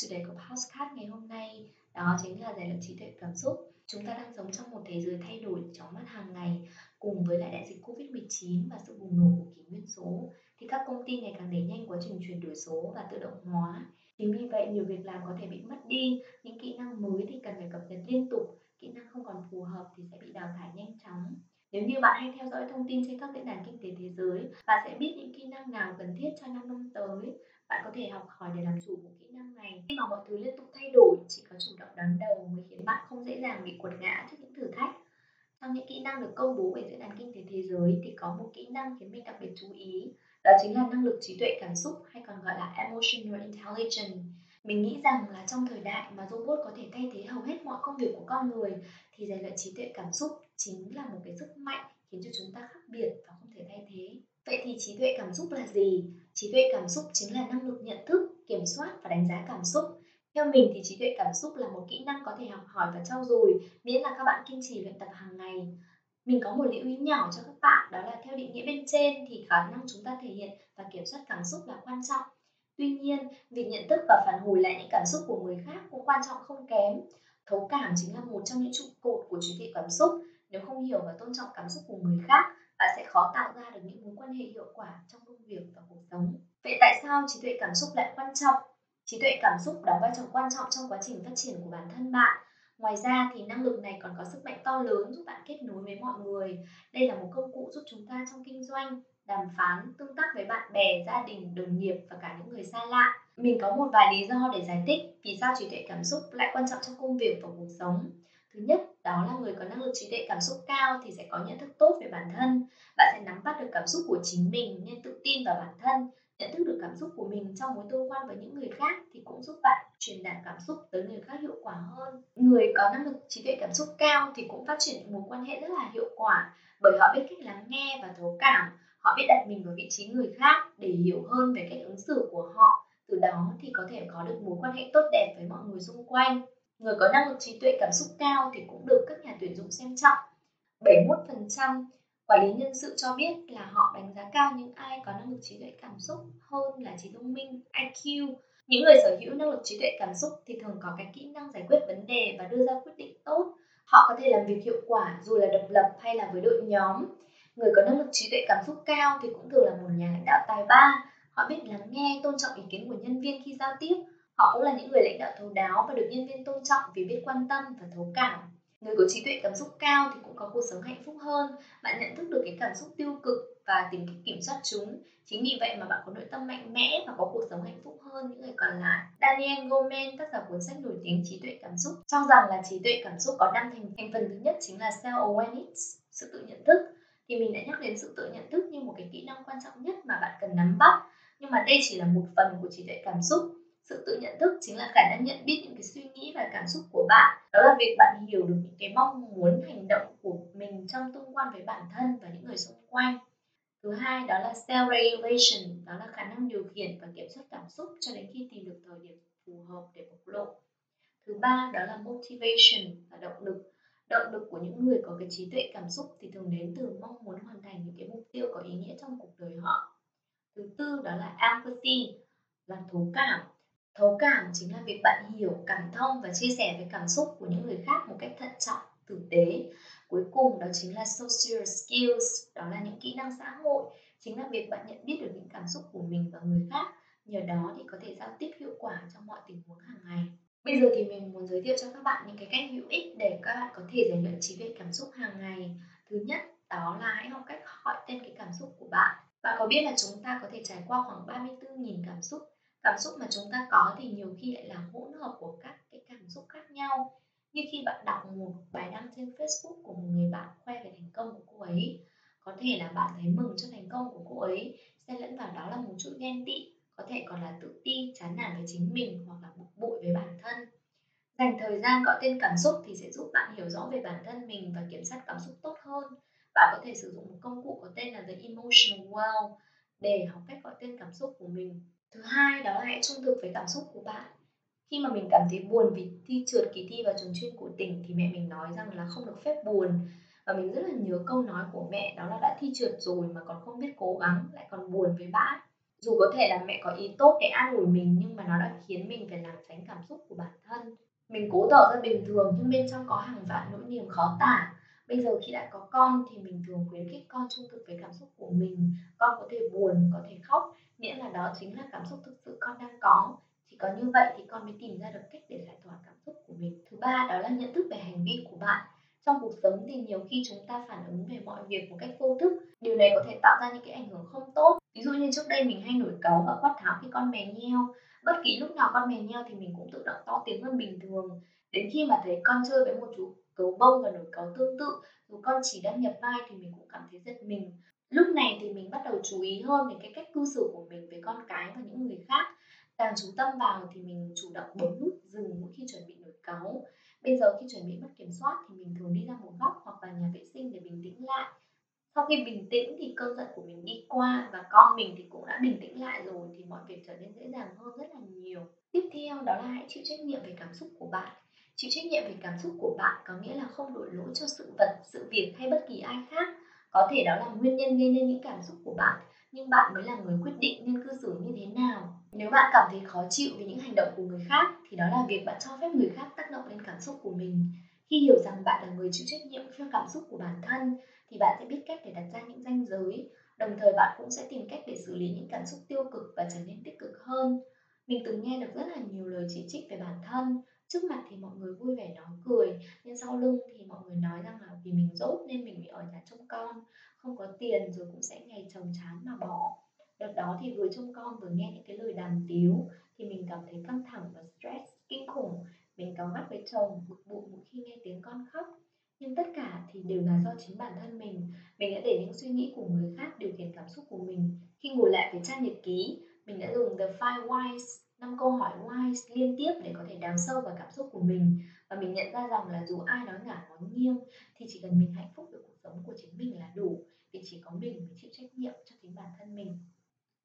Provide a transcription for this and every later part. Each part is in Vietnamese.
Chủ đề của podcast ngày hôm nay đó chính là rèn luyện trí tuệ cảm xúc. Chúng ta đang sống trong một thế giới thay đổi chóng mặt hàng ngày cùng với lại đại dịch Covid-19 và sự bùng nổ của kỷ nguyên số thì các công ty ngày càng đẩy nhanh quá trình chuyển đổi số và tự động hóa. Chính vì vậy nhiều việc làm có thể bị mất đi, những kỹ năng mới thì cần phải cập nhật liên tục, kỹ năng không còn phù hợp thì sẽ bị đào thải nhanh chóng. Nếu như bạn hay theo dõi thông tin trên các diễn đàn kinh tế thế giới, bạn sẽ biết những kỹ năng nào cần thiết cho năm năm tới. Bạn có thể học hỏi để làm chủ một kỹ năng này. Khi mà mọi thứ liên tục thay đổi, chỉ có chủ động đón đầu mới khiến bạn không dễ dàng bị quật ngã trước những thử thách. Trong những kỹ năng được công bố về diễn đàn kinh tế thế giới thì có một kỹ năng khiến mình đặc biệt chú ý, đó chính là năng lực trí tuệ cảm xúc hay còn gọi là emotional intelligence. Mình nghĩ rằng là trong thời đại mà robot có thể thay thế hầu hết mọi công việc của con người thì rèn luyện trí tuệ cảm xúc chính là một cái sức mạnh khiến cho chúng ta khác biệt và không thể thay thế. Vậy thì trí tuệ cảm xúc là gì? Trí tuệ cảm xúc chính là năng lực nhận thức, kiểm soát và đánh giá cảm xúc. Theo mình thì trí tuệ cảm xúc là một kỹ năng có thể học hỏi và trau dồi miễn là các bạn kiên trì luyện tập hàng ngày. Mình có một lưu ý nhỏ cho các bạn đó là theo định nghĩa bên trên thì khả năng chúng ta thể hiện và kiểm soát cảm xúc là quan trọng. Tuy nhiên, việc nhận thức và phản hồi lại những cảm xúc của người khác cũng quan trọng không kém. Thấu cảm chính là một trong những trụ cột của trí tuệ cảm xúc. Nếu không hiểu và tôn trọng cảm xúc của người khác, bạn sẽ khó tạo ra được những mối quan hệ hiệu quả trong công việc và cuộc sống. Vậy tại sao trí tuệ cảm xúc lại quan trọng? Trí tuệ cảm xúc đóng vai trò quan trọng trong quá trình phát triển của bản thân bạn. Ngoài ra thì năng lực này còn có sức mạnh to lớn giúp bạn kết nối với mọi người. Đây là một công cụ giúp chúng ta trong kinh doanh, đàm phán, tương tác với bạn bè, gia đình, đồng nghiệp và cả những người xa lạ. Mình có một vài lý do để giải thích vì sao trí tuệ cảm xúc lại quan trọng trong công việc và cuộc sống. Thứ nhất, đó là người có năng lực trí tuệ cảm xúc cao thì sẽ có nhận thức tốt về bản thân. Bạn sẽ nắm bắt được cảm xúc của chính mình nên tự tin vào bản thân, nhận thức được cảm xúc của mình trong mối tương quan với những người khác thì cũng giúp bạn truyền đạt cảm xúc tới người khác hiệu quả hơn. Người có năng lực trí tuệ cảm xúc cao thì cũng phát triển mối quan hệ rất là hiệu quả bởi họ biết cách lắng nghe và thấu cảm, họ biết đặt mình vào vị trí người khác để hiểu hơn về cách ứng xử của họ, từ đó thì có thể có được mối quan hệ tốt đẹp với mọi người xung quanh. Người có năng lực trí tuệ cảm xúc cao thì cũng được các nhà tuyển dụng xem trọng. 71% quản lý nhân sự cho biết là họ đánh giá cao những ai có năng lực trí tuệ cảm xúc hơn là trí thông minh IQ. Những người sở hữu năng lực trí tuệ cảm xúc thì thường có cái kỹ năng giải quyết vấn đề và đưa ra quyết định tốt. Họ có thể làm việc hiệu quả dù là độc lập hay là với đội nhóm. Người có năng lực trí tuệ cảm xúc cao thì cũng thường là một nhà lãnh đạo tài ba. Họ biết lắng nghe, tôn trọng ý kiến của nhân viên khi giao tiếp. Họ cũng là những người lãnh đạo thấu đáo và được nhân viên tôn trọng vì biết quan tâm và thấu cảm. Người có trí tuệ cảm xúc cao thì cũng có cuộc sống hạnh phúc hơn. Bạn nhận thức được cái cảm xúc tiêu cực và tìm cách kiểm soát chúng. Chính vì vậy mà bạn có nội tâm mạnh mẽ và có cuộc sống hạnh phúc hơn những người còn lại. Daniel Goleman, tác giả cuốn sách nổi tiếng trí tuệ cảm xúc, cho rằng là trí tuệ cảm xúc có năm thành thành phần thứ nhất chính là self awareness sự tự nhận thức. Thì mình đã nhắc đến sự tự nhận thức như một cái kỹ năng quan trọng nhất mà bạn cần nắm bắt. Nhưng mà đây chỉ là một phần của trí tuệ cảm xúc sự tự nhận thức chính là khả năng nhận biết những cái suy nghĩ và cảm xúc của bạn. Đó là việc bạn hiểu được những cái mong muốn, hành động của mình trong tương quan với bản thân và những người xung quanh. Thứ hai, đó là self regulation đó là khả năng điều khiển và kiểm soát cảm xúc cho đến khi tìm được thời điểm phù hợp để bộc lộ. Thứ ba, đó là motivation và động lực. Động lực của những người có cái trí tuệ cảm xúc thì thường đến từ mong muốn hoàn thành những cái mục tiêu có ý nghĩa trong cuộc đời họ. Thứ tư, đó là empathy, là thấu cảm thấu cảm chính là việc bạn hiểu, cảm thông và chia sẻ về cảm xúc của những người khác một cách thận trọng, tử tế. Cuối cùng, đó chính là social skills, đó là những kỹ năng xã hội. Chính là việc bạn nhận biết được những cảm xúc của mình và người khác. Nhờ đó thì có thể giao tiếp hiệu quả trong mọi tình huống hàng ngày. Bây giờ thì mình muốn giới thiệu cho các bạn những cái cách hữu ích để các bạn có thể rèn luyện trí tuệ cảm xúc hàng ngày. Thứ nhất, đó là hãy học cách gọi tên cái cảm xúc của bạn. Bạn có biết là chúng ta có thể trải qua khoảng 34.000 cảm xúc cảm xúc mà chúng ta có thì nhiều khi lại là hỗn hợp của các cái cảm xúc khác nhau như khi bạn đọc một bài đăng trên Facebook của một người bạn khoe về thành công của cô ấy có thể là bạn thấy mừng cho thành công của cô ấy xen lẫn vào đó là một chút ghen tị có thể còn là tự ti, chán nản với chính mình hoặc là bực bội với bản thân. Dành thời gian gọi tên cảm xúc thì sẽ giúp bạn hiểu rõ về bản thân mình và kiểm soát cảm xúc tốt hơn. Bạn có thể sử dụng một công cụ có tên là The Emotional Well để học cách gọi tên cảm xúc của mình. Thứ hai đó là hãy trung thực với cảm xúc của bạn. Khi mà mình cảm thấy buồn vì thi trượt kỳ thi vào trường chuyên của tỉnh thì mẹ mình nói rằng là không được phép buồn. Và mình rất là nhớ câu nói của mẹ đó là đã thi trượt rồi mà còn không biết cố gắng, lại còn buồn với bã dù có thể là mẹ có ý tốt để an ủi mình, nhưng mà nó đã khiến mình phải làm tránh cảm xúc của bản thân. Mình cố tỏ ra bình thường, nhưng bên trong có hàng vạn nỗi niềm khó tả. Bây giờ khi đã có con thì mình thường khuyến khích con trung thực với cảm xúc của mình. Con có thể buồn, có thể khóc nghĩa là đó chính là cảm xúc thực sự con đang có. Chỉ có như vậy thì con mới tìm ra được cách để giải tỏa cảm xúc của mình. Thứ ba, đó là nhận thức về hành vi của bạn. Trong cuộc sống thì nhiều khi chúng ta phản ứng về mọi việc một cách vô thức. Điều này có thể tạo ra những cái ảnh hưởng không tốt. Ví dụ như trước đây mình hay nổi cáu và quát tháo khi con mè nheo. Bất kỳ lúc nào con mè nheo thì mình cũng tự động to tiếng hơn bình thường. Đến khi mà thấy con chơi với một chú cấu bông và nổi cáu tương tự, dù con chỉ đang nhập vai thì mình cũng cảm thấy giật mình lúc này thì mình bắt đầu chú ý hơn đến cái cách cư xử của mình với con cái và những người khác. Càng chú tâm vào thì mình chủ động bấm nút dừng mỗi khi chuẩn bị nổi cáu. Bây giờ khi chuẩn bị mất kiểm soát thì mình thường đi ra một góc hoặc vào nhà vệ sinh để bình tĩnh lại. Sau khi bình tĩnh thì cơn giận của mình đi qua và con mình thì cũng đã bình tĩnh lại rồi thì mọi việc trở nên dễ dàng hơn rất là nhiều. Tiếp theo đó là hãy chịu trách nhiệm về cảm xúc của bạn. Chịu trách nhiệm về cảm xúc của bạn có nghĩa là không đổ lỗi cho sự vật, sự việc hay bất kỳ ai khác có thể đó là nguyên nhân gây nên những cảm xúc của bạn, nhưng bạn mới là người quyết định nên cư xử như thế nào. Nếu bạn cảm thấy khó chịu vì những hành động của người khác, thì đó là việc bạn cho phép người khác tác động lên cảm xúc của mình. Khi hiểu rằng bạn là người chịu trách nhiệm cho cảm xúc của bản thân, thì bạn sẽ biết cách để đặt ra những ranh giới. Đồng thời bạn cũng sẽ tìm cách để xử lý những cảm xúc tiêu cực và trở nên tích cực hơn. Mình từng nghe được rất là nhiều lời chỉ trích về bản thân. Trước mặt thì mọi người vui vẻ nói cười, nhưng sau lưng thì mọi người nói rằng là vì mình dốt nên mình bị ở nhà trông con, không có tiền rồi cũng sẽ ngày chồng chán mà bỏ. Đợt đó thì vừa trông con vừa nghe những cái lời đàm tiếu thì mình cảm thấy căng thẳng và stress, kinh khủng. Mình cáu gắt với chồng, bực bội mỗi khi nghe tiếng con khóc. Nhưng tất cả thì đều là do chính bản thân mình. Mình đã để những suy nghĩ của người khác điều khiển cảm xúc của mình. Khi ngồi lại với trang nhật ký, mình đã dùng the five whys, năm câu hỏi why liên tiếp để có thể đào sâu vào cảm xúc của mình và mình nhận ra rằng là dù ai nói ngả, nói nghiêng, thì chỉ cần mình hạnh phúc với cuộc sống của chính mình là đủ. Vì chỉ có mình mới chịu trách nhiệm cho chính bản thân mình.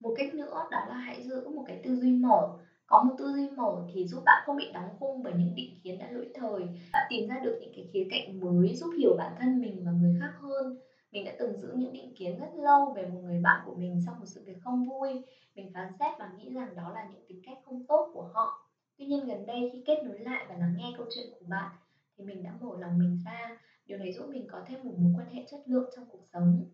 Một cách nữa đó là hãy giữ một cái tư duy mở. Có một tư duy mở thì giúp bạn không bị đóng khung bởi những định kiến đã lỗi thời. Bạn tìm ra được những cái khía cạnh mới giúp hiểu bản thân mình và người khác hơn. Mình đã từng giữ những định kiến rất lâu về một người bạn của mình sau một sự việc không vui. Mình phán xét và nghĩ rằng đó là những tính cách không tốt của họ tuy nhiên gần đây khi kết nối lại và lắng nghe câu chuyện của bạn thì mình đã mở lòng mình ra. Điều này giúp mình có thêm một mối quan hệ chất lượng trong cuộc sống.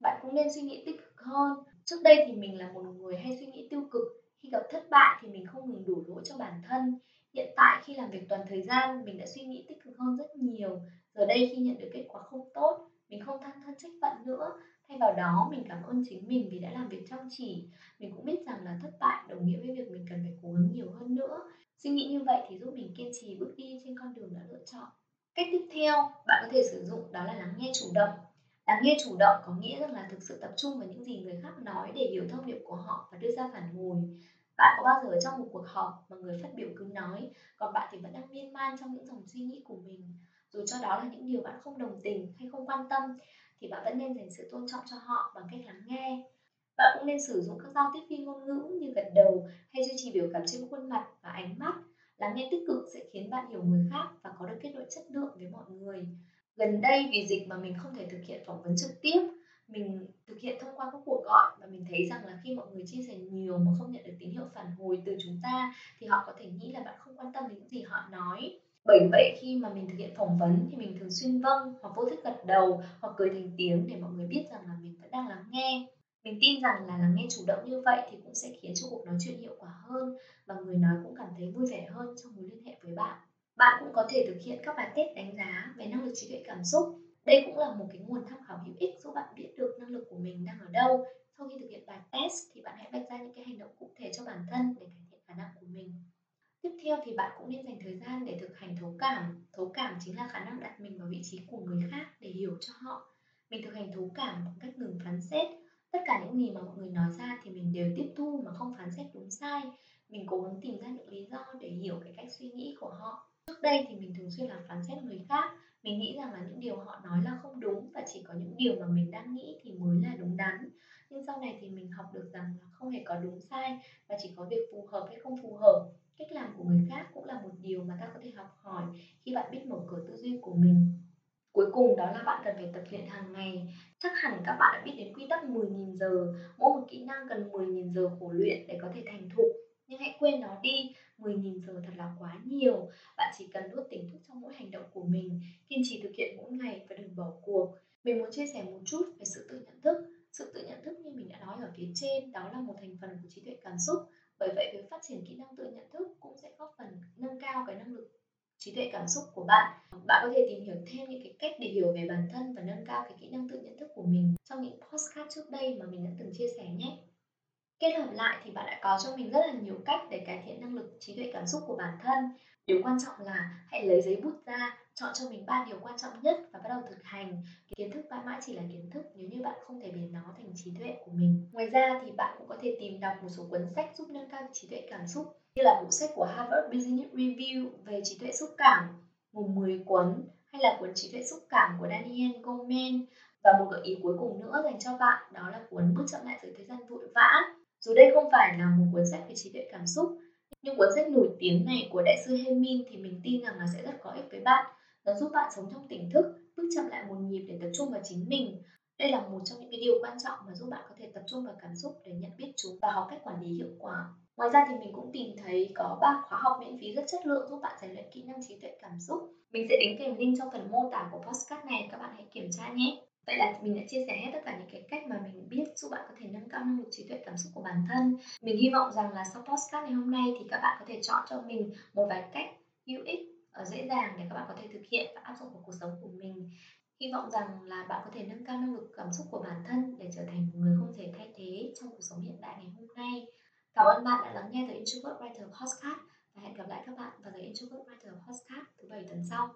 Bạn cũng nên suy nghĩ tích cực hơn. Trước đây thì mình là một người hay suy nghĩ tiêu cực. Khi gặp thất bại thì mình không ngừng đổ lỗi cho bản thân. Hiện tại khi làm việc toàn thời gian, mình đã suy nghĩ tích cực hơn rất nhiều. Giờ đây khi nhận được kết quả không tốt, mình không than thân trách phận nữa thay vào đó, mình cảm ơn chính mình vì đã làm việc chăm chỉ. Mình cũng biết rằng là thất bại, đồng nghĩa với việc mình cần phải cố gắng nhiều hơn nữa. Suy nghĩ như vậy thì giúp mình kiên trì bước đi trên con đường đã lựa chọn. Cách tiếp theo bạn có thể sử dụng đó là lắng nghe chủ động. Lắng nghe chủ động có nghĩa rằng là thực sự tập trung vào những gì người khác nói để hiểu thông điệp của họ và đưa ra phản hồi. Bạn có bao giờ ở trong một cuộc họp mà người phát biểu cứ nói, còn bạn thì vẫn đang miên man trong những dòng suy nghĩ của mình? Dù cho đó là những điều bạn không đồng tình hay không quan tâm thì bạn vẫn nên dành sự tôn trọng cho họ bằng cách lắng nghe. Bạn cũng nên sử dụng các giao tiếp phi ngôn ngữ như gật đầu hay duy trì biểu cảm trên khuôn mặt và ánh mắt. Lắng nghe tích cực sẽ khiến bạn hiểu người khác và có được kết nối chất lượng với mọi người. Gần đây, vì dịch mà mình không thể thực hiện phỏng vấn trực tiếp, mình thực hiện thông qua các cuộc gọi và mình thấy rằng là khi mọi người chia sẻ nhiều mà không nhận được tín hiệu phản hồi từ chúng ta thì họ có thể nghĩ là bạn không quan tâm đến những gì họ nói bởi vậy khi mà mình thực hiện phỏng vấn thì mình thường xuyên vâng hoặc vô thức gật đầu hoặc cười thành tiếng để mọi người biết rằng là mình vẫn đang lắng nghe. Mình tin rằng là lắng nghe chủ động như vậy thì cũng sẽ khiến cho cuộc nói chuyện hiệu quả hơn và người nói cũng cảm thấy vui vẻ hơn trong mối liên hệ với bạn. Bạn cũng có thể thực hiện các bài test đánh giá về năng lực trí tuệ cảm xúc. Đây cũng là một cái nguồn tham khảo hữu ích giúp bạn biết được năng lực của mình đang ở đâu. Sau khi thực hiện bài test thì bạn hãy vạch ra những cái hành động cụ thể cho bản thân để cải thiện khả năng của mình tiếp theo thì bạn cũng nên dành thời gian để thực hành thấu cảm thấu cảm chính là khả năng đặt mình vào vị trí của người khác để hiểu cho họ mình thực hành thấu cảm bằng cách ngừng phán xét Tất cả những gì mà mọi người nói ra thì mình đều tiếp thu mà không phán xét đúng sai. Mình cố gắng tìm ra những lý do để hiểu cái cách suy nghĩ của họ. Trước đây thì mình thường xuyên làm phán xét người khác. Mình nghĩ rằng là những điều họ nói là không đúng và chỉ có những điều mà mình đang nghĩ thì mới là đúng đắn. Nhưng sau này thì mình học được rằng là không hề có đúng sai và chỉ có việc phù hợp hay không phù hợp. Cách làm của người khác cũng là một điều mà ta có thể học hỏi khi bạn biết mở cửa tư duy của mình. Cuối cùng đó là bạn cần phải tập luyện hàng ngày. Chắc hẳn các bạn đã biết đến quy tắc 10.000 giờ, mỗi một kỹ năng cần 10.000 giờ khổ luyện để có thể thành thục. Nhưng hãy quên nó đi, 10.000 giờ thật là quá nhiều. Bạn chỉ cần nuốt tỉnh thức trong mỗi hành động của mình, kiên trì thực hiện mỗi ngày và đừng bỏ cuộc. Mình muốn chia sẻ một chút về sự tự nhận thức. Sự tự nhận thức như mình đã nói ở phía trên, đó là một thành phần của trí tuệ cảm xúc. Bởi vậy, việc phát triển kỹ năng tự nhận thức cũng sẽ góp phần nâng cao cái năng lực, trí tuệ cảm xúc của bạn. Bạn có thể tìm hiểu thêm những cái cách để hiểu về bản thân và nâng cao cái kỹ năng tự nhận thức của mình trong những postcard trước đây mà mình đã từng chia sẻ nhé. Kết hợp lại thì bạn đã có cho mình rất là nhiều cách để cải thiện năng lực, trí tuệ cảm xúc của bản thân điều quan trọng là hãy lấy giấy bút ra, chọn cho mình ba điều quan trọng nhất và bắt đầu thực hành. Kiến thức mãi mãi chỉ là kiến thức, nếu như bạn không thể biến nó thành trí tuệ của mình. Ngoài ra thì bạn cũng có thể tìm đọc một số cuốn sách giúp nâng cao trí tuệ cảm xúc, như là bộ sách của Harvard Business Review về trí tuệ xúc cảm gồm 10 cuốn, hay là cuốn trí tuệ xúc cảm của Daniel Goleman. Và một gợi ý cuối cùng nữa dành cho bạn, đó là cuốn bước chậm lại với thời gian vội vã. Dù đây không phải là một cuốn sách về trí tuệ cảm xúc nhưng cuốn sách nổi tiếng này của đại sư Hemin thì mình tin rằng là sẽ rất có ích với bạn nó giúp bạn sống trong tỉnh thức bước chậm lại một nhịp để tập trung vào chính mình đây là một trong những cái điều quan trọng mà giúp bạn có thể tập trung vào cảm xúc để nhận biết chúng và học cách quản lý hiệu quả Ngoài ra thì mình cũng tìm thấy có ba khóa học miễn phí rất chất lượng giúp bạn rèn luyện kỹ năng trí tuệ cảm xúc. Mình sẽ đính kèm link trong phần mô tả của podcast này, các bạn hãy kiểm tra nhé. Vậy là mình đã chia sẻ hết tất cả những cái cách mà mình biết giúp bạn có thể nâng cao năng lực trí tuệ cảm xúc của bản thân. Mình hy vọng rằng là sau podcast ngày hôm nay thì các bạn có thể chọn cho mình một vài cách hữu ích ở dễ dàng để các bạn có thể thực hiện và áp dụng vào cuộc sống của mình. Hy vọng rằng là bạn có thể nâng cao năng lực cảm xúc của bản thân để trở thành một người không thể thay thế trong cuộc sống hiện đại ngày hôm nay. Cảm ơn bạn đã lắng nghe The Introvert Writer Podcast và hẹn gặp lại các bạn vào The Introvert Writer Podcast thứ bảy tuần sau.